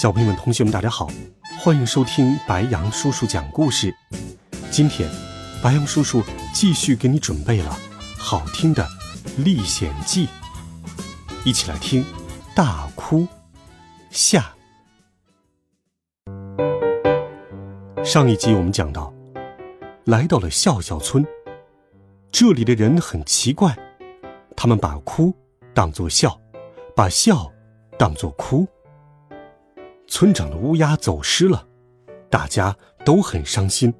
小朋友们、同学们，大家好，欢迎收听白羊叔叔讲故事。今天，白羊叔叔继续给你准备了好听的《历险记》，一起来听《大哭下》。上一集我们讲到，来到了笑笑村，这里的人很奇怪，他们把哭当作笑，把笑当作哭。村长的乌鸦走失了，大家都很伤心。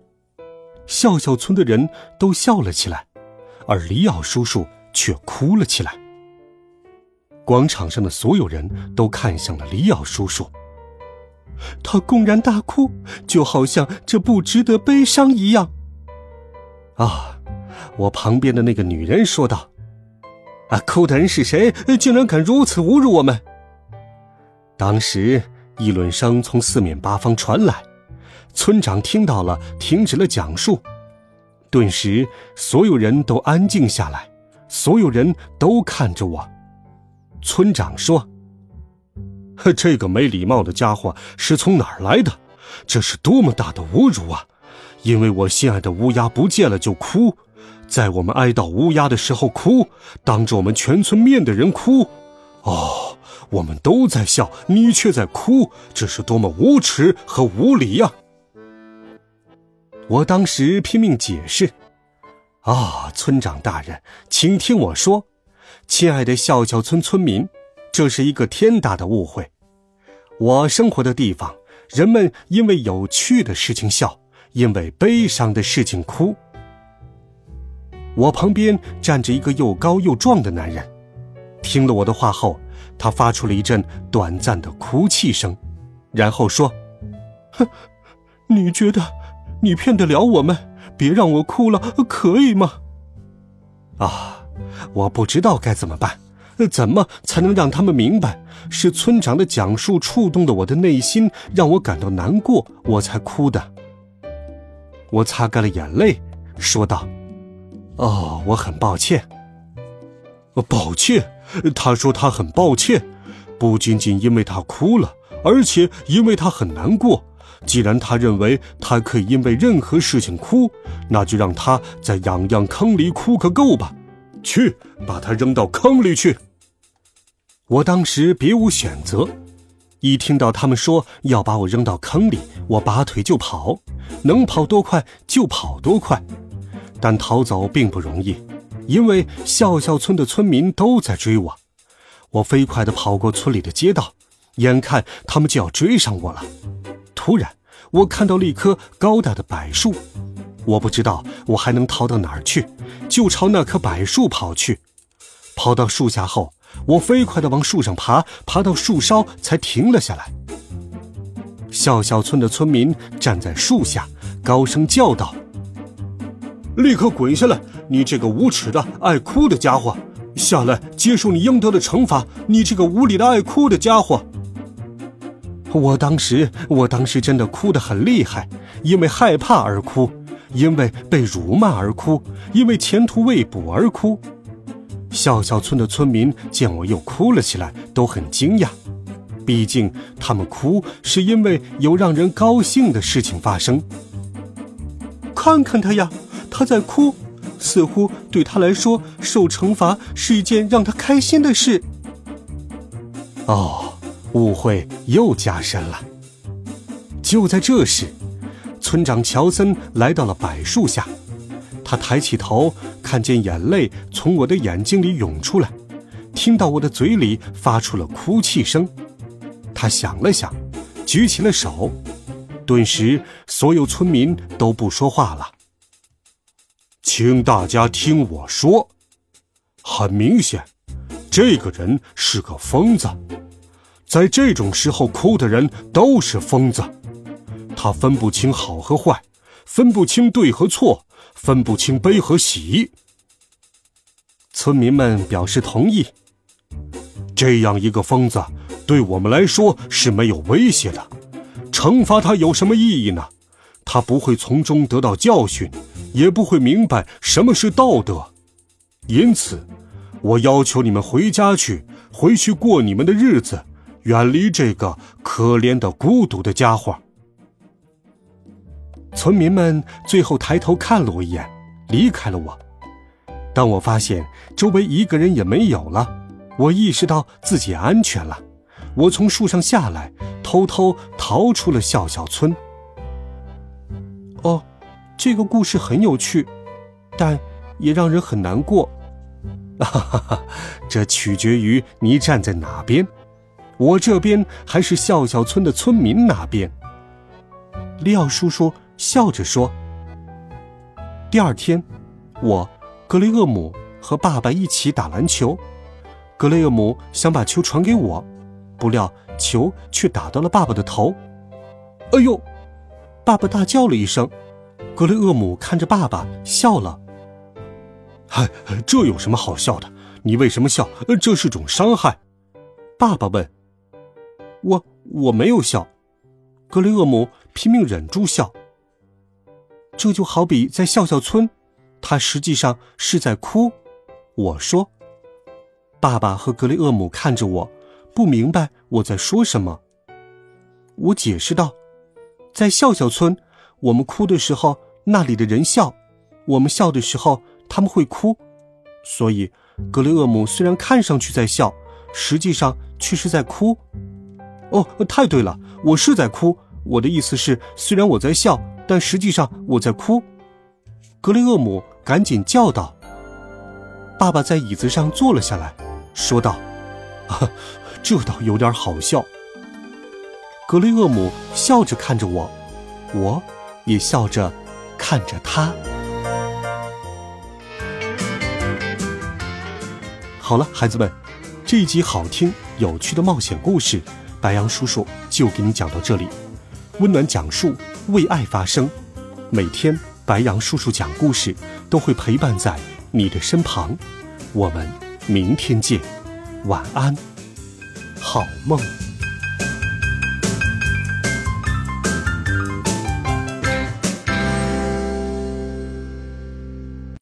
笑笑村的人都笑了起来，而里奥叔叔却哭了起来。广场上的所有人都看向了里奥叔叔，他公然大哭，就好像这不值得悲伤一样。啊，我旁边的那个女人说道：“啊，哭的人是谁？竟然敢如此侮辱我们！”当时。议论声从四面八方传来，村长听到了，停止了讲述。顿时，所有人都安静下来，所有人都看着我。村长说：“这个没礼貌的家伙是从哪儿来的？这是多么大的侮辱啊！因为我心爱的乌鸦不见了就哭，在我们哀悼乌鸦的时候哭，当着我们全村面的人哭。哦。”我们都在笑，你却在哭，这是多么无耻和无礼呀！我当时拼命解释：“啊，村长大人，请听我说，亲爱的笑笑村村民，这是一个天大的误会。我生活的地方，人们因为有趣的事情笑，因为悲伤的事情哭。我旁边站着一个又高又壮的男人，听了我的话后。”他发出了一阵短暂的哭泣声，然后说：“哼，你觉得你骗得了我们？别让我哭了，可以吗？”啊，我不知道该怎么办，怎么才能让他们明白？是村长的讲述触动了我的内心，让我感到难过，我才哭的。我擦干了眼泪，说道：“哦，我很抱歉。”抱歉。他说他很抱歉，不仅仅因为他哭了，而且因为他很难过。既然他认为他可以因为任何事情哭，那就让他在痒痒坑里哭个够吧。去，把他扔到坑里去。我当时别无选择，一听到他们说要把我扔到坑里，我拔腿就跑，能跑多快就跑多快。但逃走并不容易。因为笑笑村的村民都在追我，我飞快地跑过村里的街道，眼看他们就要追上我了。突然，我看到了一棵高大的柏树，我不知道我还能逃到哪儿去，就朝那棵柏树跑去。跑到树下后，我飞快地往树上爬，爬到树梢才停了下来。笑笑村的村民站在树下，高声叫道：“立刻滚下来！”你这个无耻的爱哭的家伙，下来接受你应得的惩罚！你这个无理的爱哭的家伙！我当时，我当时真的哭得很厉害，因为害怕而哭，因为被辱骂而哭，因为前途未卜而哭。笑笑村的村民见我又哭了起来，都很惊讶，毕竟他们哭是因为有让人高兴的事情发生。看看他呀，他在哭。似乎对他来说，受惩罚是一件让他开心的事。哦，误会又加深了。就在这时，村长乔森来到了柏树下，他抬起头，看见眼泪从我的眼睛里涌出来，听到我的嘴里发出了哭泣声。他想了想，举起了手，顿时所有村民都不说话了。请大家听我说，很明显，这个人是个疯子。在这种时候哭的人都是疯子。他分不清好和坏，分不清对和错，分不清悲和喜。村民们表示同意。这样一个疯子，对我们来说是没有威胁的。惩罚他有什么意义呢？他不会从中得到教训，也不会明白什么是道德。因此，我要求你们回家去，回去过你们的日子，远离这个可怜的、孤独的家伙。村民们最后抬头看了我一眼，离开了我。当我发现周围一个人也没有了，我意识到自己安全了。我从树上下来，偷偷逃出了笑笑村。这个故事很有趣，但也让人很难过。哈哈哈，这取决于你站在哪边。我这边还是笑笑村的村民那边。利奥叔叔笑着说：“第二天，我格雷厄姆和爸爸一起打篮球。格雷厄姆想把球传给我。”不料球却打到了爸爸的头，哎呦！爸爸大叫了一声。格雷厄姆看着爸爸笑了。嗨，这有什么好笑的？你为什么笑？这是种伤害。爸爸问。我我没有笑。格雷厄姆拼命忍住笑。这就好比在笑笑村，他实际上是在哭。我说。爸爸和格雷厄姆看着我。不明白我在说什么。我解释道：“在笑笑村，我们哭的时候，那里的人笑；我们笑的时候，他们会哭。所以，格雷厄姆虽然看上去在笑，实际上却是在哭。”哦，太对了，我是在哭。我的意思是，虽然我在笑，但实际上我在哭。格雷厄姆赶紧叫道：“爸爸！”在椅子上坐了下来，说道：“啊。”这倒有点好笑。格雷厄姆笑着看着我，我也笑着看着他。好了，孩子们，这一集好听有趣的冒险故事，白杨叔叔就给你讲到这里。温暖讲述，为爱发声。每天白杨叔叔讲故事都会陪伴在你的身旁。我们明天见，晚安。好梦。